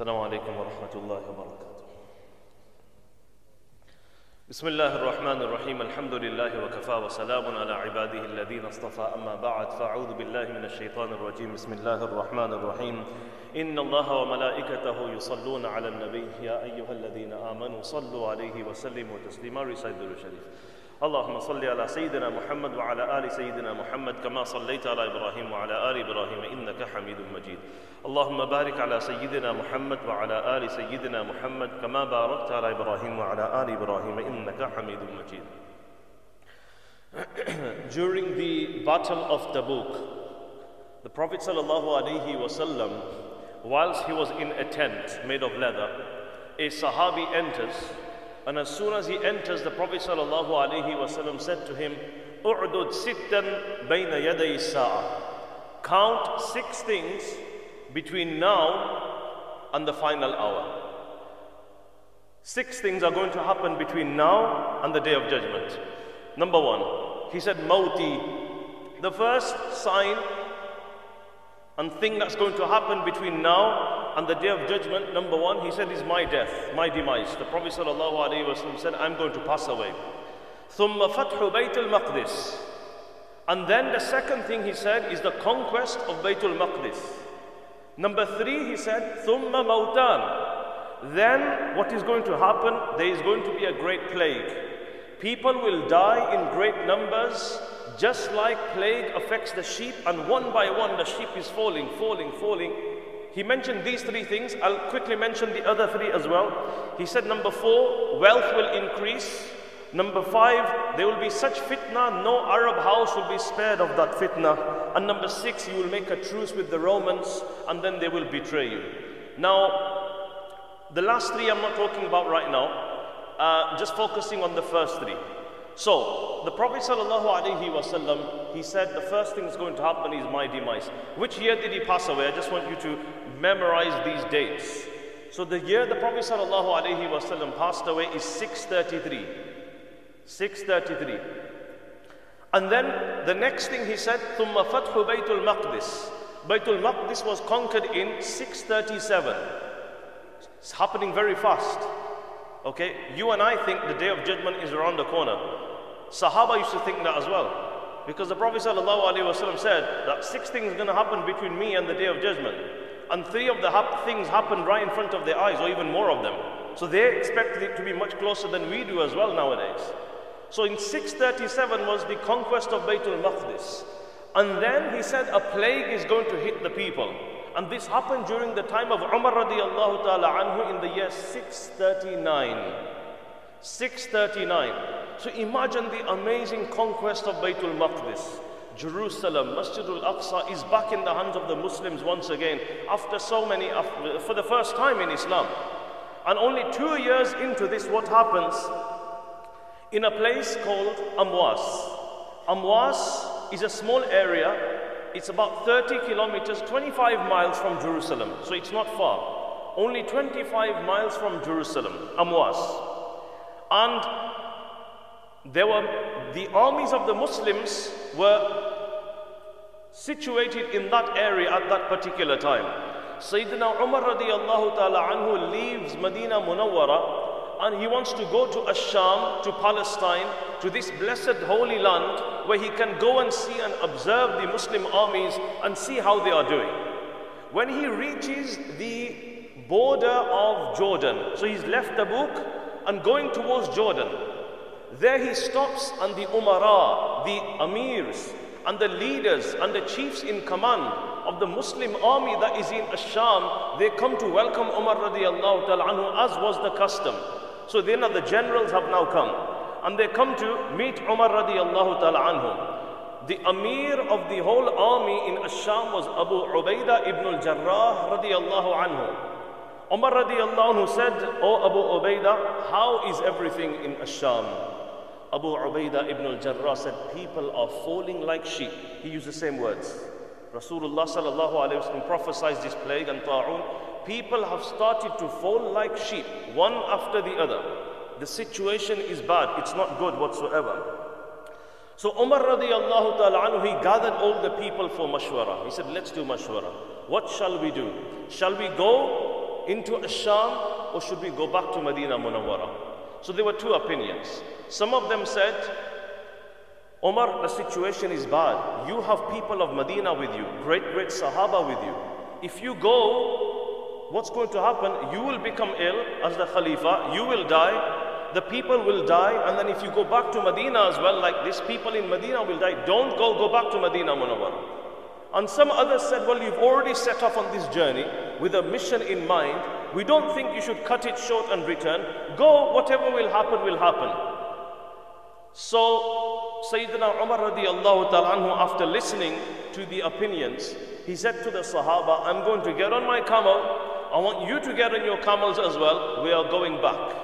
السلام عليكم ورحمة الله وبركاته. بسم الله الرحمن الرحيم. الحمد لله وكفى وسلام على عباده الذين اصطفى. أما بعد فأعوذ بالله من الشيطان الرجيم. بسم الله الرحمن الرحيم. إن الله وملائكته يصلون على النبي. يا أيها الذين آمنوا صلوا عليه وسلموا تسليما. رسالة الشريف اللهم صل على سيدنا محمد وعلى آل سيدنا محمد كما صليت على إبراهيم وعلى آل إبراهيم إنك حميد مجيد. اللهم بارك على سيدنا محمد وعلى آل سيدنا محمد كما باركت على إبراهيم وعلى آل إبراهيم إنك حميد مجيد. During the Battle of Tabuk, the Prophet ﷺ, whilst he was in a tent made of leather, a Sahabi enters and as soon as he enters, the Prophet ﷺ said to him, U'dud sittan bayna yaday. Count six things between now and the final hour. Six things are going to happen between now and the day of judgment. Number one, he said, Mauti. The first sign and thing that's going to happen between now and the day of judgment, number one, he said, is my death, my demise. The Prophet ﷺ said, I'm going to pass away. ثم فتح بيت المقدس. And then the second thing he said is the conquest of Baytul Maqdis. Number three, he said, ثم موتان. Then what is going to happen? There is going to be a great plague. People will die in great numbers just like plague affects the sheep, and one by one the sheep is falling, falling, falling. he mentioned these three things. I'll quickly mention the other three as well. He said, number four, wealth will increase. Number five, there will be such fitna, no Arab house will be spared of that fitna. And number six, you will make a truce with the Romans, and then they will betray you. Now, the last three I'm not talking about right now, uh, just focusing on the first three. So, the Prophet ﷺ, he said the first thing that's going to happen is my demise. Which year did he pass away? I just want you to memorize these dates. So, the year the Prophet ﷺ passed away is 633. 633. And then the next thing he said, ثُمَّ فَتْحُ بَيْتُ الْمَقْدِسِ Baytul Maqdis was conquered in 637. It's happening very fast. Okay, you and I think the day of judgment is around the corner. Sahaba used to think that as well. Because the Prophet ﷺ said that six things are going to happen between me and the day of judgment. And three of the things happened right in front of their eyes, or even more of them. So they expected it to be much closer than we do as well nowadays. So in 637 was the conquest of Baytul Maqdis. And then he said a plague is going to hit the people. And this happened during the time of Umar radiallahu ta'ala anhu in the year 639. 639. So imagine the amazing conquest of Baytul Maqdis. Jerusalem, Masjidul Aqsa is back in the hands of the Muslims once again after so many, for the first time in Islam. And only two years into this, what happens? In a place called Amwas. Amwas is a small area it's about 30 kilometers, 25 miles from Jerusalem. So it's not far. Only 25 miles from Jerusalem, Amwas. And there were the armies of the Muslims were situated in that area at that particular time. Sayyidina Umar radiallahu ta'ala anhu leaves Medina Munawwara and he wants to go to Asham, to Palestine, to this blessed holy land where he can go and see and observe the Muslim armies and see how they are doing. When he reaches the border of Jordan, so he's left Tabuk and going towards Jordan, there he stops and the Umara, the Amirs, and the leaders and the chiefs in command of the Muslim army that is in Asham, they come to welcome Umar radiallahu ta'ala anhu as was the custom. So then the generals have now come and they come to meet Umar radiallahu ta'ala anhu. The Amir of the whole army in Asham was Abu Ubaidah ibn al-Jarrah radiallahu anhu. Umar radiallahu anhu said, O Abu Ubaidah, how is everything in Asham? Abu Ubaidah ibn al-Jarrah said, people are falling like sheep. He used the same words. Rasulullah sallallahu alayhi wa prophesied this plague and ta'un people have started to fall like sheep, one after the other. The situation is bad, it's not good whatsoever. So Umar radiallahu ta'ala anhu, he gathered all the people for mashwara. He said, let's do mashwara. What shall we do? Shall we go into Asham or should we go back to Medina Munawwara? So there were two opinions. Some of them said, Omar, the situation is bad. You have people of Medina with you, great, great Sahaba with you. If you go, what's going to happen? You will become ill as the Khalifa, you will die, the people will die, and then if you go back to Medina as well, like these people in Medina will die, don't go, go back to Medina Munawwara. And some others said, well, you've already set off on this journey with a mission in mind. We don't think you should cut it short and return. Go, whatever will happen, will happen. So Sayyidina Umar radiallahu anhu, after listening to the opinions, he said to the Sahaba, I'm going to get on my camel. I want you to get on your camels as well. We are going back.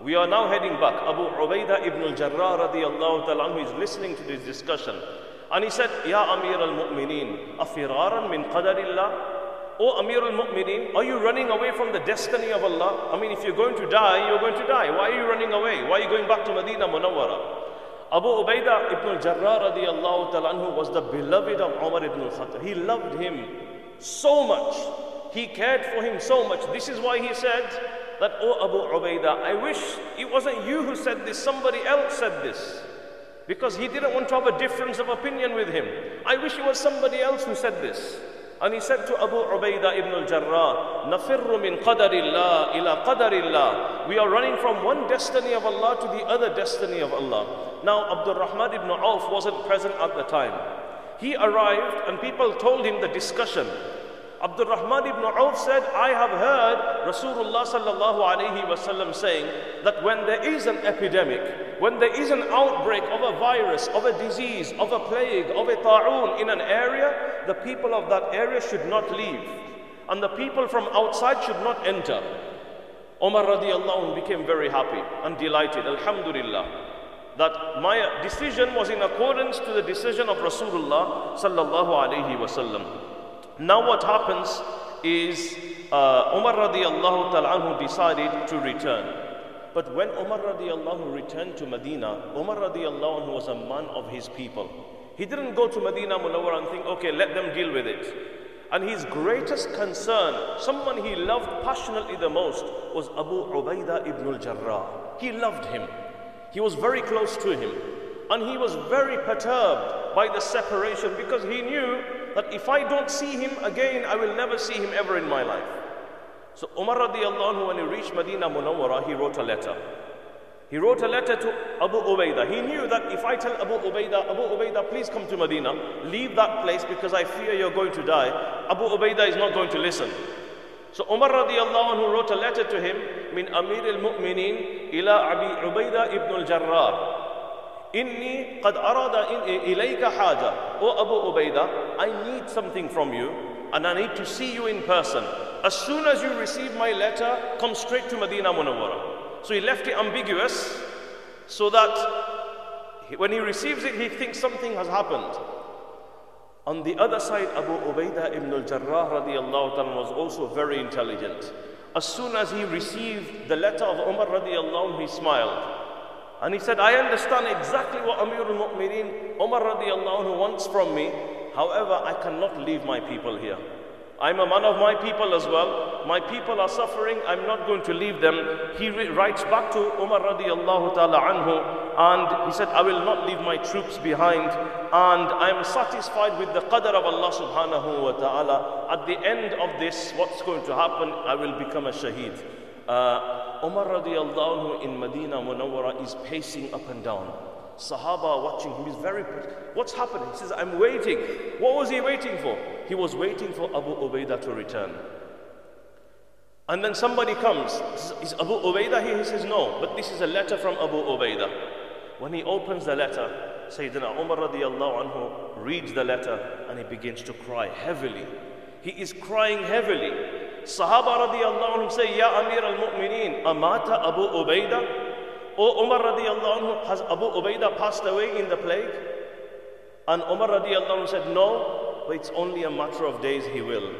We are now heading back. Abu Ubaidah ibn al-Jarrah radiallahu anhu is listening to this discussion. And he said, Ya Amir al-Mu'mineen, afiraran min qadarillah? O Amir al-Mu'mineen, are you running away from the destiny of Allah? I mean, if you're going to die, you're going to die. Why are you running away? Why are you going back to Medina Munawwara? Abu Ubaidah ibn al-Jarrah radiallahu ta'ala was the beloved of Umar ibn al-Khattab. He loved him so much. He cared for him so much. This is why he said that, Oh Abu Ubaidah, I wish it wasn't you who said this, somebody else said this. Because he didn't want to have a difference of opinion with him. I wish it was somebody else who said this. And he said to Abu Ubaidah ibn al-Jarrah, نَفِرُّ مِنْ قَدَرِ اللَّهِ إِلَى قَدَرِ اللَّهِ We are running from one destiny of Allah to the other destiny of Allah. Now Abdul Rahman ibn Auf wasn't present at the time. He arrived and people told him the discussion. Abdul Rahman ibn Auf said, I have heard Rasulullah sallallahu alayhi wasallam saying that when there is an epidemic, when there is an outbreak of a virus, of a disease, of a plague, of a ta'un in an area, the people of that area should not leave. And the people from outside should not enter. Umar radiallahu became very happy and delighted. Alhamdulillah that my decision was in accordance to the decision of Rasulullah sallallahu alaihi wasallam. Now what happens is uh, Umar radiallahu ta'ala decided to return. But when Umar radiallahu returned to Medina, Umar radiallahu was a man of his people. He didn't go to Medina Munawwar and think, okay, let them deal with it. And his greatest concern, someone he loved passionately the most, was Abu Ubaidah ibn al-Jarrah. He loved him. He was very close to him. And he was very perturbed by the separation because he knew that if I don't see him again, I will never see him ever in my life. So Umar radiallahu anhu, when he reached Medina Munawwara, he wrote a letter. He wrote a letter to Abu Ubaidah. He knew that if I tell Abu Ubaidah, Abu Ubaidah, please come to Medina, leave that place because I fear you're going to die, Abu Ubaidah is not going to listen. So Umar radiallahu anhu wrote a letter to him, Min Amir al-Mu'mineen ila Abi Ubaidah ibn al-Jarrah. Inni qad arada ilayka haja. O Abu Ubaidah, I need something from you and I need to see you in person. As soon as you receive my letter, come straight to Medina Munawwara. So he left it ambiguous so that when he receives it, he thinks something has happened. On the other side, Abu Ubaidah ibn al-Jarrah radiallahu ta'ala was also very intelligent. As soon as he received the letter of Umar radiallahu he smiled. And he said, I understand exactly what Amir al-Mu'mineen Umar radiallahu anhu wants from me. However, I cannot leave my people here. I'm a man of my people as well. My people are suffering. I'm not going to leave them. He writes back to Umar radiallahu ta'ala anhu and he said, I will not leave my troops behind and I'm satisfied with the qadr of Allah subhanahu wa ta'ala. At the end of this, what's going to happen? I will become a shaheed. Uh, Umar radiallahu in Medina Munawwara is pacing up and down. Sahaba watching him is very, what's happening? He says, I'm waiting. What was he waiting for? He was waiting for Abu Ubaidah to return. And then somebody comes. Is Abu Ubaidah here? He says, no, but this is a letter from Abu Ubaidah. When he opens the letter, Sayyidina Umar radiallahu anhu reads the letter and he begins to cry heavily. He is crying heavily. Sahaba radiallahu anhu say, Ya Amir al-Mu'mineen, Amata Abu Ubaidah? O Umar radiallahu anhu, has Abu Ubaidah passed away in the plague? And Umar radiallahu anhu said, No, but it's only a matter of days he will.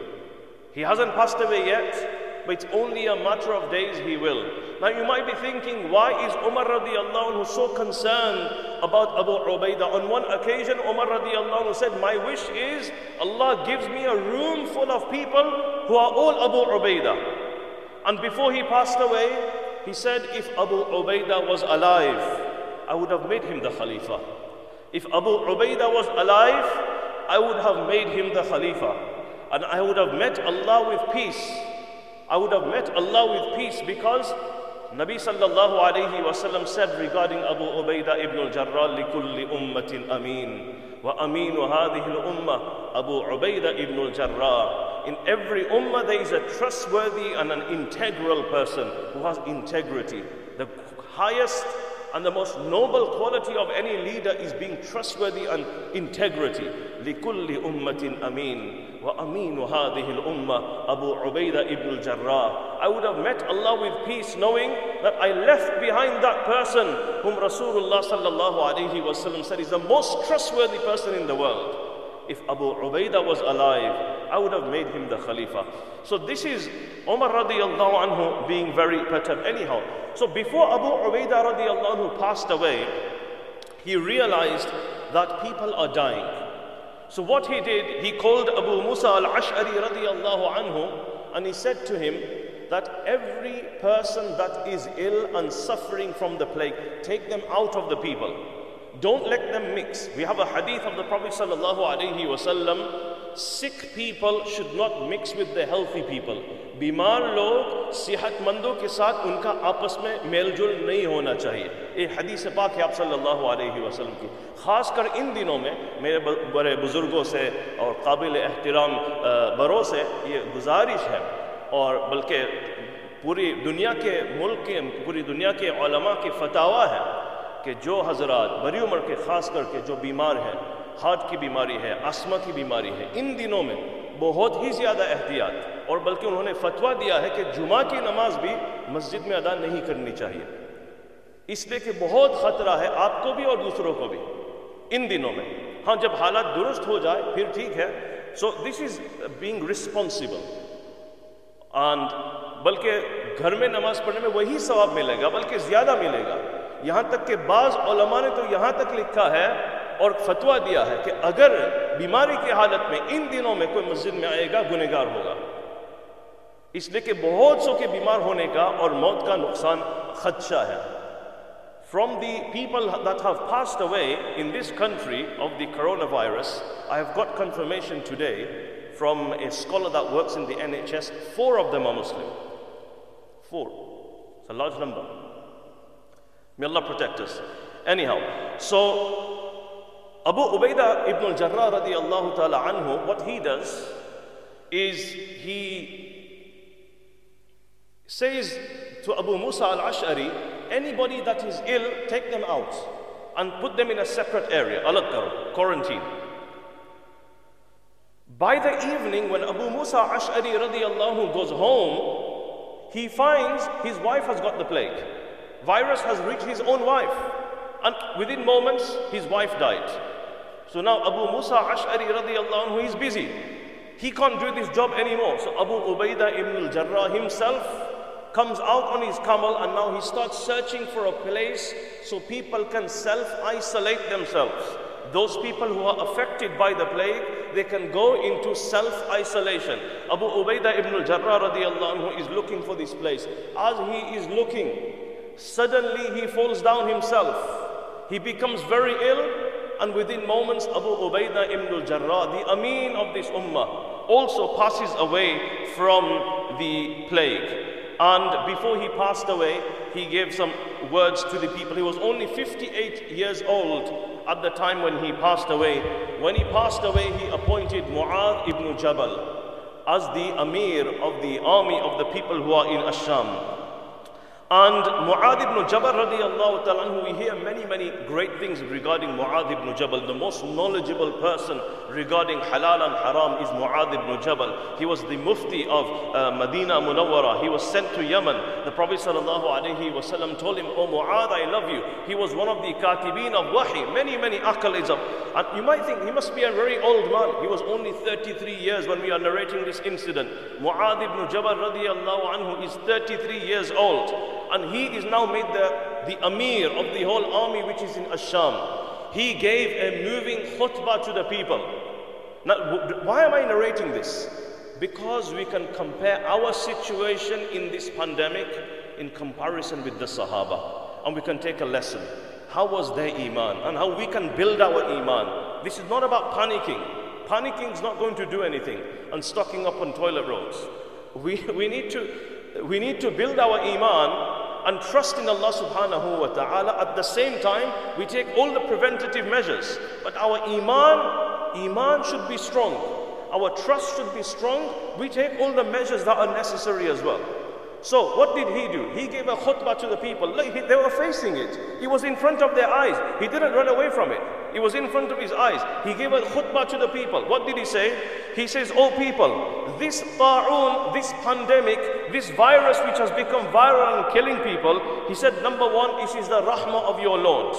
He hasn't passed away yet, but it's only a matter of days he will. Now you might be thinking, why is Umar radiallahu anhu so concerned about Abu Ubaidah? On one occasion, Umar radiallahu anhu said, my wish is Allah gives me a room full of people who are all Abu Ubaidah. And before he passed away, he said, If Abu Ubaidah was alive, I would have made him the Khalifa. If Abu Ubaidah was alive, I would have made him the Khalifa. And I would have met Allah with peace. I would have met Allah with peace because Nabi sallallahu alayhi wasallam said regarding Abu Ubaidah ibn al-Jarrah, لِكُلِّ أُمَّةٍ أَمِينٌ وَأَمِينُ هَذِهِ الْأُمَّةِ Abu Ubaidah ibn al-Jarrah. In every ummah there is a trustworthy and an integral person who has integrity. The highest and the most noble quality of any leader is being trustworthy and integrity. لِكُلِّ أُمَّةٍ أَمِينٌ وَأَمِينُ هَذِهِ الْأُمَّةِ Abu Ubaidah ibn al-Jarrah. I would have met Allah with peace knowing that I left behind that person whom Rasulullah sallallahu alayhi wasallam said is the most trustworthy person in the world. If Abu Ubaidah was alive, I would have made him the Khalifa. So this is Umar radiallahu anhu being very perturbed. Anyhow, so before Abu Ubaidah radiallahu anhu passed away, he realized that people are dying. So what he did, he called Abu Musa al-Ash'ari radiallahu anhu and he said to him that every person that is ill and suffering from the plague, take them out of the people. Don't let them mix. We have a hadith of the Prophet sallallahu alaihi wasallam. Sick people should not mix with the healthy people. بیمار لوگ صحت مندوں کے ساتھ ان کا آپس میں میل جل نہیں ہونا چاہیے۔ یہ حدیث پاک ہے آپ صلی اللہ علیہ وسلم کی۔ خاص کر ان دنوں میں میرے بڑے بزرگوں سے اور قابل احترام بروں سے یہ گزارش ہے۔ اور بلکہ پوری دنیا کے ملک کے، پوری دنیا کے علماء کی فتح ہے کہ جو حضرات بری عمر کے، خاص کر کے جو بیمار ہیں، ہارٹ کی بیماری ہے آسما کی بیماری ہے، ان دنوں میں بہت ہی زیادہ احتیاط۔ और बल्कि उन्होंने फतवा दिया है कि जुमा की नमाज़ भी मस्जिद में अदा नहीं करनी चाहिए। इसलिए कि बहुत ख़तरा है आपको भी और दूसरों को भी, इन दिनों में। हाँ जब हालात दुरुस्त हो जाए, फिर ठीक है। So this is being responsible and बल्कि घर में नमाज़ पढ़ने में वही सवाब मिलेगा, बल्कि ज़्यादा मिलेगा। यहाँ तक कि बाज ने तो यहाँ तक लिखा है और फतवा दिया है कि अगर बीमारी की हालत में इन दिनों में कोई मस्जिद में आएगा, गुनहगार होगा। इसलिए कि बहुत सौ के बीमार होने का और मौत का नुकसान खदशा है From the people that have passed away in this country of the coronavirus, I have got confirmation today from a scholar that works in the NHS. Four of them are Muslim. Four. It's a large number. May Allah protect us. Anyhow, so Abu Ubaidah ibn al-Jarrah radiallahu ta'ala anhu, what he does is he says to Abu Musa al-Ash'ari, anybody that is ill, take them out and put them in a separate area, al quarantine. By the evening, when Abu Musa Ash'ari radiallahu goes home, he finds his wife has got the plague virus has reached his own wife. And within moments, his wife died. So now Abu Musa Ash'ari radiallahu anhu is busy. He can't do this job anymore. So Abu Ubaidah ibn al-Jarrah himself comes out on his camel and now he starts searching for a place so people can self-isolate themselves. Those people who are affected by the plague, they can go into self-isolation. Abu Ubaidah ibn al-Jarrah radiallahu anhu is looking for this place. As he is looking, Suddenly he falls down himself. He becomes very ill and within moments Abu Ubaidah ibn al-Jarrah, the Amin of this ummah, also passes away from the plague. And before he passed away, he gave some words to the people. He was only 58 years old at the time when he passed away. When he passed away, he appointed Mu'adh ibn Jabal as the Amir of the army of the people who are in Asham. And Mu'adh ibn Jabal radiallahu ta'ala, we hear many, many great things regarding Mu'adh ibn Jabal. The most knowledgeable person regarding halal and haram is Mu'adh ibn Jabal. He was the mufti of uh, Medina Munawwara. He was sent to Yemen. The Prophet sallallahu alayhi wasallam told him, Oh Mu'adh, I love you. He was one of the katibin of wahi. Many, many of. And you might think he must be a very old man. He was only 33 years when we are narrating this incident. Mu'adh ibn Jabal radiallahu anhu is 33 years old and he is now made the, the Amir of the whole army which is in Asham. He gave a moving khutbah to the people. Now, why am I narrating this? Because we can compare our situation in this pandemic in comparison with the Sahaba. And we can take a lesson. How was their Iman? And how we can build our Iman. This is not about panicking. Panicking is not going to do anything. And stocking up on toilet rolls. We, we, need to, we need to build our Iman and trust in Allah subhanahu wa ta'ala. At the same time, we take all the preventative measures. But our Iman, Iman should be strong. Our trust should be strong. We take all the measures that are necessary as well. So what did he do? He gave a khutbah to the people. Look, they were facing it. He was in front of their eyes. He didn't run away from it. It was in front of his eyes. He gave a khutbah to the people. What did he say? He says, Oh people, this ta'un, this pandemic, this virus which has become viral and killing people, he said, number one, it is the rahmah of your Lord.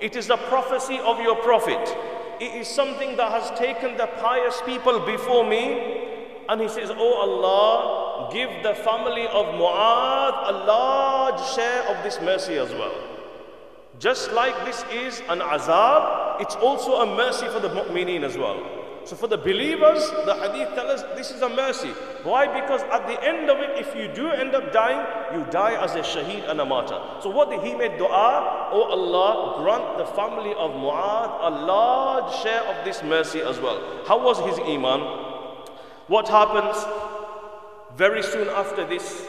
It is the prophecy of your prophet. It is something that has taken the pious people before me. And he says, Oh Allah, give the family of Mu'adh a large share of this mercy as well. Just like this is an azab, it's also a mercy for the mu'mineen as well. So for the believers, the hadith tells us this is a mercy. Why? Because at the end of it, if you do end up dying, you die as a shaheed and a martyr. So what did he make dua? Oh Allah, grant the family of Mu'adh a large share of this mercy as well. How was his iman? What happens? Very soon after this,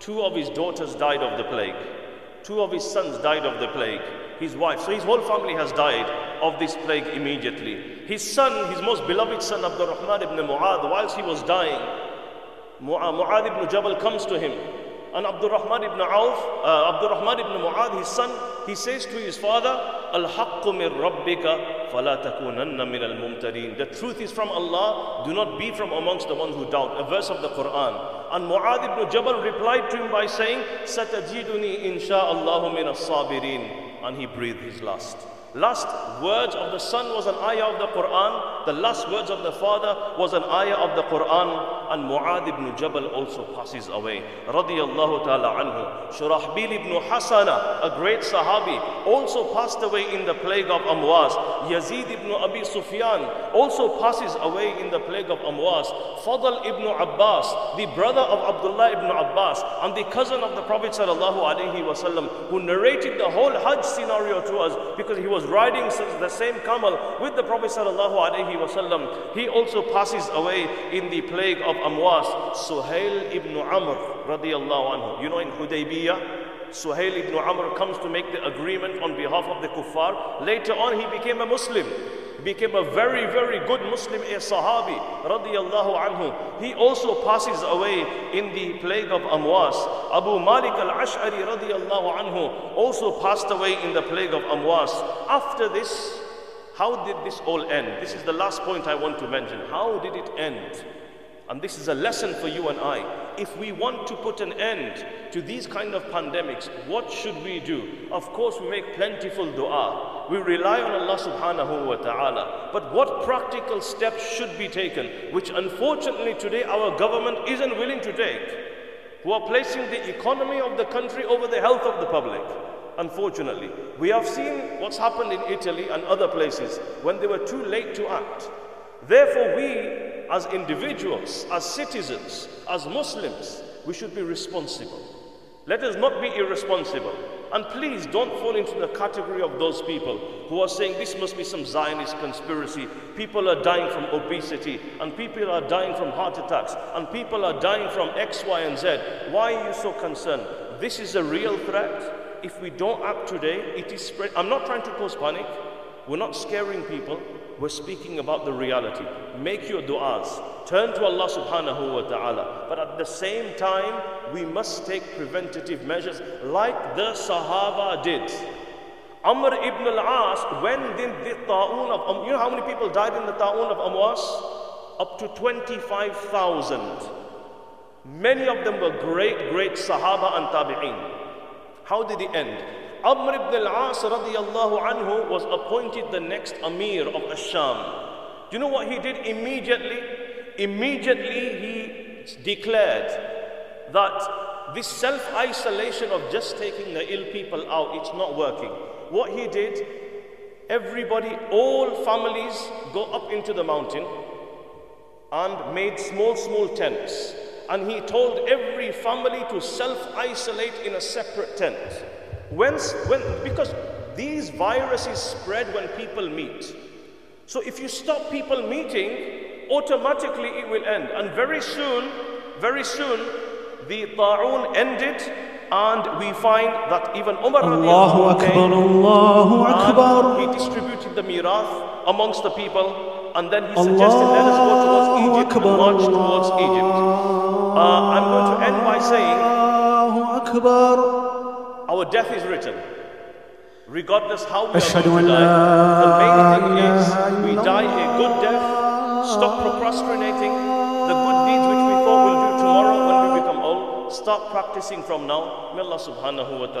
two of his daughters died of the plague. Two of his sons died of the plague. His wife. So his whole family has died of this plague immediately. His son, his most beloved son, Abdul Rahman ibn Mu'adh, whilst he was dying, Mu'adh ibn Jabal comes to him. And Abdul Rahman ibn Auf, uh, Abdul Rahman ibn Mu'adh, his son, he says to his father, Al-haqqu min rabbika fala takunanna min al-mumtarin. The truth is from Allah, do not be from amongst the ones who doubt. A verse of the Quran. And Mu'adh ibn Jabal replied to him by saying, Satajiduni insha'Allahu min as-sabirin. And he breathed his last. Last words of the son was an ayah of the Quran. The last words of the father was an ayah of the Quran. And Mu'adh ibn Jabal also passes away. Radiyallahu ta'ala anhu. Shurahbil ibn Hasana, a great Sahabi, also passed away in the plague of Amwas. Yazid ibn Abi Sufyan also passes away in the plague of Amwas. Fadl ibn Abbas, the brother of Abdullah ibn Abbas, and the cousin of the Prophet who narrated the whole Hajj scenario to us because he was was riding the same camel with the Prophet wasallam. He also passes away in the plague of Amwas. Suhail ibn Amr radiallahu anhu. You know in Hudaybiyah, Suhail ibn Amr comes to make the agreement on behalf of the kuffar. Later on, he became a Muslim. Became a very, very good Muslim, a Sahabi, radiallahu anhu. He also passes away in the plague of Amwas. Abu Malik al-Ash'ari radiallahu anhu also passed away in the plague of Amwas. After this, how did this all end? This is the last point I want to mention. How did it end? And this is a lesson for you and I. If we want to put an end to these kind of pandemics, what should we do? Of course, we make plentiful dua. We rely on Allah subhanahu wa ta'ala. But what practical steps should be taken, which unfortunately today our government isn't willing to take? Who are placing the economy of the country over the health of the public. Unfortunately, we have seen what's happened in Italy and other places when they were too late to act. Therefore, we as individuals, as citizens, as Muslims, we should be responsible. Let us not be irresponsible. And please don't fall into the category of those people who are saying this must be some Zionist conspiracy. People are dying from obesity, and people are dying from heart attacks, and people are dying from X, Y, and Z. Why are you so concerned? This is a real threat. If we don't act today, it is spread. I'm not trying to cause panic. We're not scaring people. We're speaking about the reality. Make your du'as. Turn to Allah subhanahu wa ta'ala. But at the same time, we must take preventative measures like the Sahaba did. Amr ibn al-As, when did the ta'un of, you know how many people died in the ta'un of Amwas? Up to 25,000. Many of them were great, great Sahaba and Tabi'een. How did it end? Amr ibn al-As radiallahu anhu was appointed the next Amir of Asham. Do you know what he did immediately? Immediately he declared that this self-isolation of just taking the ill people out, it's not working. What he did, everybody, all families go up into the mountain. and made small, small tents. And he told every family to self isolate in a separate tent. When, when, because these viruses spread when people meet. So if you stop people meeting, automatically it will end. And very soon, very soon, the ta'un ended and we find that even Umar Allahu Akbar, Allahu Akbar. he distributed the mirath amongst the people and then he suggested let us go towards Egypt and march towards Egypt. Uh, I'm going to end by saying Allahu Akbar our death is written. Regardless how we are going to die, the main thing is we die a good death, stop procrastinating the good deeds which we thought we'll do tomorrow when we become old, start practicing from now. May Allah subhanahu wa ta'ala.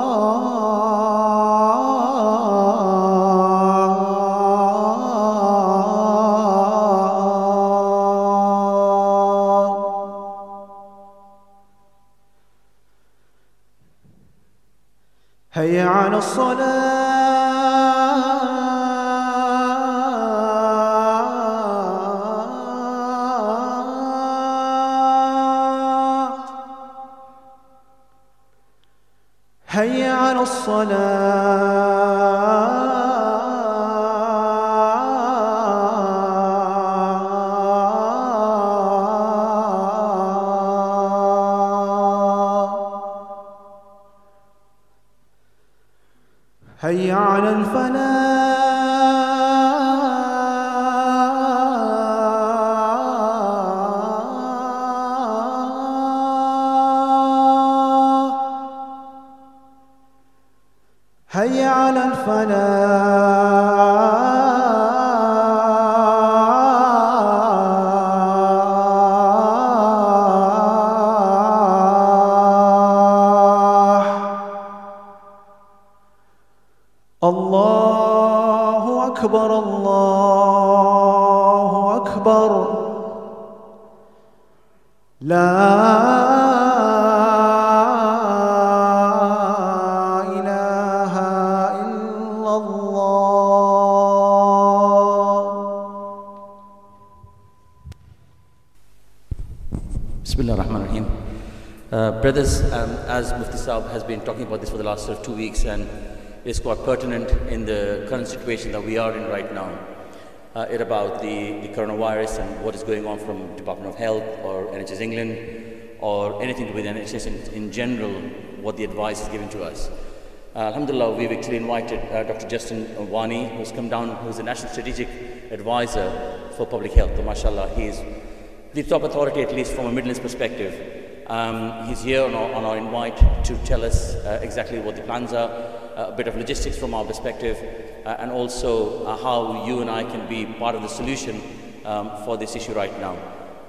الصلاة هيا على الفلاح. Bismillah ar-Rahman ar-Rahim. Uh, brothers, um, as Mufti Saab has been talking about this for the last sort of two weeks and it's quite pertinent in the current situation that we are in right now. Uh, it about the, the coronavirus and what is going on from Department of Health or NHS England or anything to do with NHS in, in general, what the advice is given to us. Uh, Alhamdulillah, we've actually invited uh, Dr. Justin Varney, who's come down, who's the National Strategic Advisor for Public Health. So, mashallah, he is the top authority, at least from a Midlands perspective. Um, he's here on our, on our invite to tell us uh, exactly what the plans are, uh, a bit of logistics from our perspective, uh, and also uh, how you and I can be part of the solution um, for this issue right now.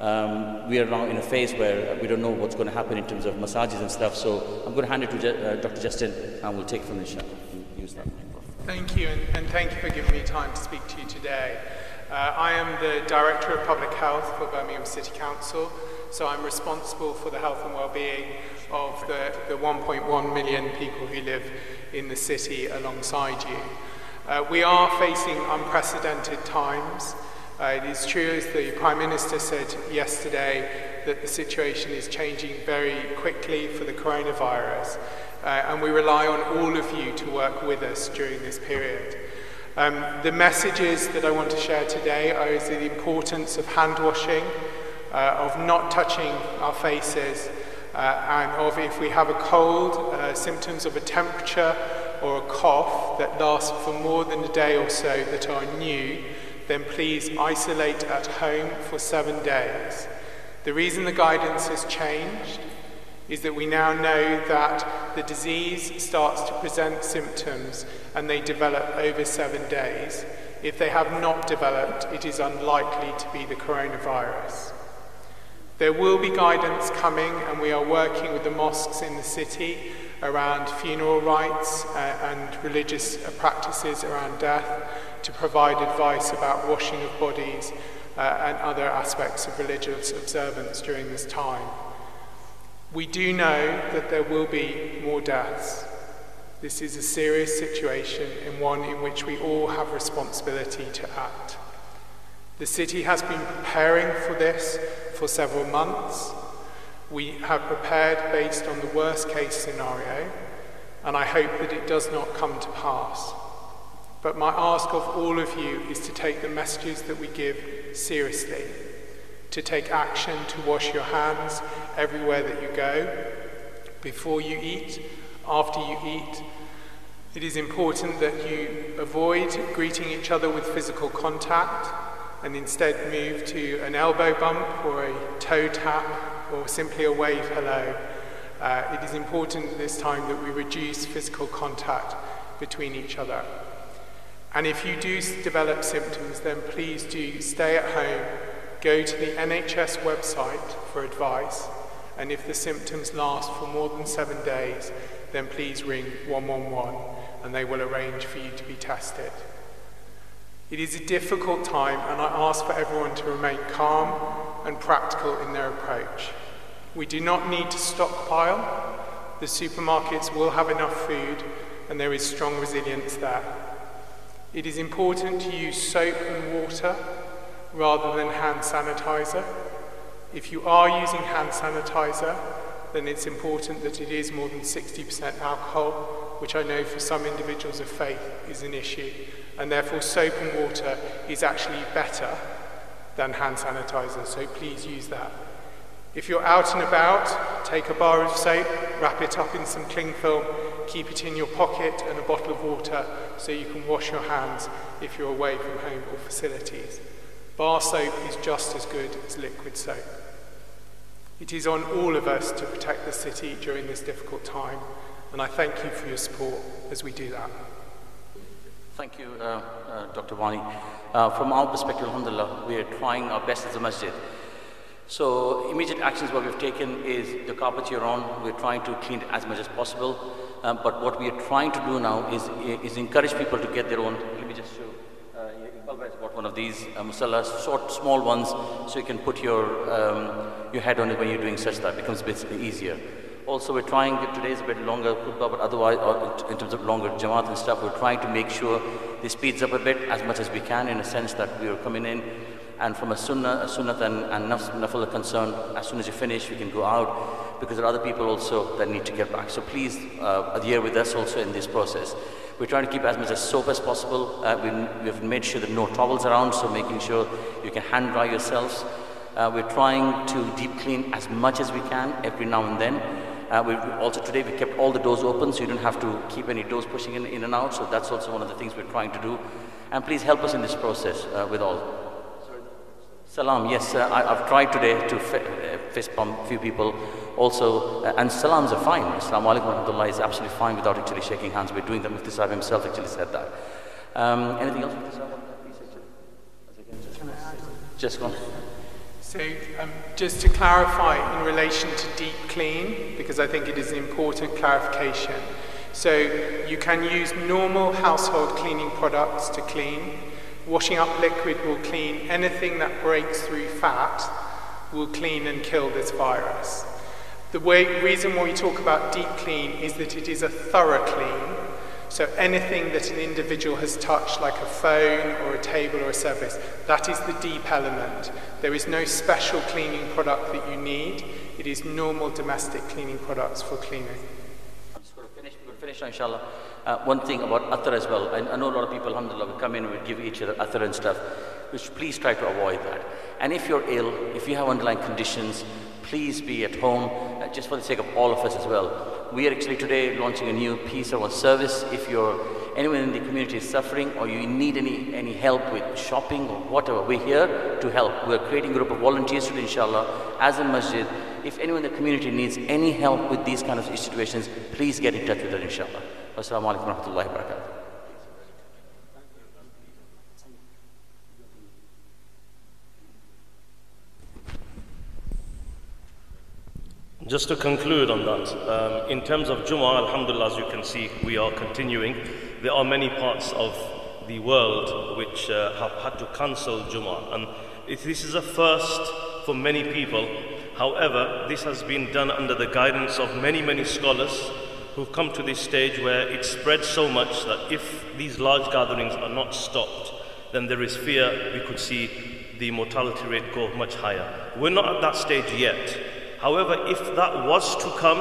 Um, we are now in a phase where we don't know what's going to happen in terms of massages and stuff, so I'm going to hand it to Ju- uh, Dr. Justin, and we'll take from. Use that. Thank you, and, and thank you for giving me time to speak to you today. Uh, I am the Director of Public Health for Birmingham City Council, so I'm responsible for the health and well-being of the, the 1.1 million people who live in the city alongside you. Uh, we are facing unprecedented times. Uh, it is true, as the Prime Minister said yesterday, that the situation is changing very quickly for the coronavirus, uh, and we rely on all of you to work with us during this period. Um, the messages that I want to share today are the importance of hand washing, uh, of not touching our faces, uh, and of if we have a cold, uh, symptoms of a temperature or a cough that last for more than a day or so that are new, then please isolate at home for seven days. The reason the guidance has changed is that we now know that the disease starts to present symptoms and they develop over seven days. If they have not developed, it is unlikely to be the coronavirus. There will be guidance coming, and we are working with the mosques in the city around funeral rites uh, and religious uh, practices around death to provide advice about washing of bodies uh, and other aspects of religious observance during this time. We do know that there will be more deaths. This is a serious situation and one in which we all have responsibility to act. The city has been preparing for this for several months. We have prepared based on the worst case scenario, and I hope that it does not come to pass. But my ask of all of you is to take the messages that we give seriously, to take action to wash your hands everywhere that you go, before you eat, after you eat. It is important that you avoid greeting each other with physical contact and instead move to an elbow bump or a toe tap or simply a wave hello. Uh, it is important this time that we reduce physical contact between each other. And if you do develop symptoms, then please do stay at home, go to the NHS website for advice, and if the symptoms last for more than seven days, then please ring 111 and they will arrange for you to be tested. It is a difficult time, and I ask for everyone to remain calm and practical in their approach. We do not need to stockpile. The supermarkets will have enough food, and there is strong resilience there. It is important to use soap and water rather than hand sanitizer. If you are using hand sanitizer, then it's important that it is more than 60% alcohol, which I know for some individuals of faith is an issue. And therefore, soap and water is actually better than hand sanitizer, so please use that. If you're out and about, take a bar of soap, wrap it up in some cling film, keep it in your pocket and a bottle of water so you can wash your hands if you're away from home or facilities. Bar soap is just as good as liquid soap. It is on all of us to protect the city during this difficult time, and I thank you for your support as we do that. Thank you, uh, uh, Dr. Varney. Uh, from our perspective, alhamdulillah, we are trying our best as a masjid. So immediate actions what we've taken is the carpets you're on, we're trying to clean it as much as possible. Um, but what we are trying to do now is, is encourage people to get their own, let me just show, uh, Iqbal has bought one of these uh, musallas, short, small ones, so you can put your, um, your head on it when you're doing that, it becomes bit easier. Also, we're trying, today is a bit longer khutbah, but otherwise, uh, in terms of longer jamaat and stuff, we're trying to make sure this speeds up a bit as much as we can in a sense that we are coming in and from a sunnah, a sunnah and, and nafil are concerned, as soon as you finish, we can go out because there are other people also that need to get back. So please uh, adhere with us also in this process. We're trying to keep as much as soap as possible. Uh, we, have made sure that no towels around, so making sure you can hand dry yourselves. Uh, we're trying to deep clean as much as we can every now and then. Uh, we also today we kept all the doors open so you don't have to keep any doors pushing in, in and out. So that's also one of the things we're trying to do. And please help us in this process uh, with all. Salam, yes, uh, I, have tried today to fist bump few people also, uh, and salams are fine. Assalamu alaikum wa rahmatullah is absolutely fine without actually shaking hands. We're doing them. Mufti Sahib himself actually said that. Um, anything else, Just go on. So, um, just to clarify in relation to deep clean, because I think it is an important clarification. So, you can use normal household cleaning products to clean. Washing up liquid will clean anything that breaks through fat, will clean and kill this virus. The way, reason why we talk about deep clean is that it is a thorough clean. So anything that an individual has touched, like a phone or a table or a surface, that is the deep element. There is no special cleaning product that you need. It is normal domestic cleaning products for cleaning. I'm just going to finish, we'll finish inshallah. Uh, one thing about athar as well. I, I, know a lot of people, alhamdulillah, will come in and give each other athar and stuff, which please try to avoid that. And if you're ill, if you have underlying conditions, please be at home, uh, just for the sake of all of us as well. We are actually today launching a new piece of our service. If you're anyone in the community is suffering or you need any, any help with shopping or whatever, we're here to help. We're creating a group of volunteers today, inshallah, as a masjid. If anyone in the community needs any help with these kind of situations, please get in touch with us, inshallah. Wassalamu alaikum wa rahmatullahi Just to conclude on that, um, in terms of Jumu'ah, Alhamdulillah, as you can see, we are continuing. There are many parts of the world which uh, have had to cancel Jumu'ah, and this is a first for many people. However, this has been done under the guidance of many, many scholars who've come to this stage where it spreads so much that if these large gatherings are not stopped, then there is fear we could see the mortality rate go much higher. We're not at that stage yet. However, if that was to come,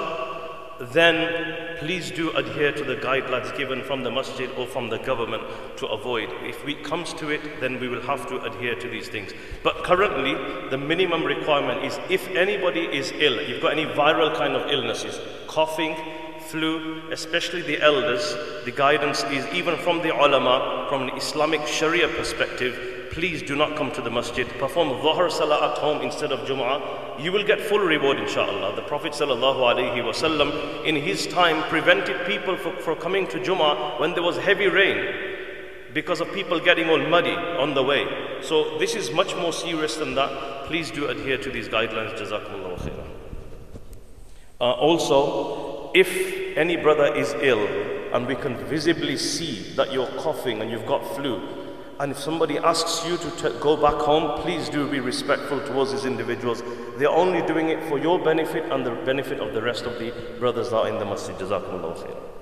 then please do adhere to the guidelines given from the masjid or from the government to avoid. If it comes to it, then we will have to adhere to these things. But currently, the minimum requirement is if anybody is ill, you've got any viral kind of illnesses, coughing, flu, especially the elders, the guidance is even from the ulama, from an Islamic Sharia perspective, please do not come to the masjid. Perform Dhuhr Salah at home instead of Jum'ah. You will get full reward, inshallah. The Prophet wasallam in his time prevented people from, from coming to Jum'ah when there was heavy rain because of people getting all muddy on the way. So this is much more serious than that. Please do adhere to these guidelines. Jazakumullah khairan. Uh, also, if any brother is ill and we can visibly see that you're coughing and you've got flu, and if somebody asks you to go back home, please do be respectful towards these individuals. They're only doing it for your benefit and the benefit of the rest of the brothers that are in the masjid. Jazakumullah khair.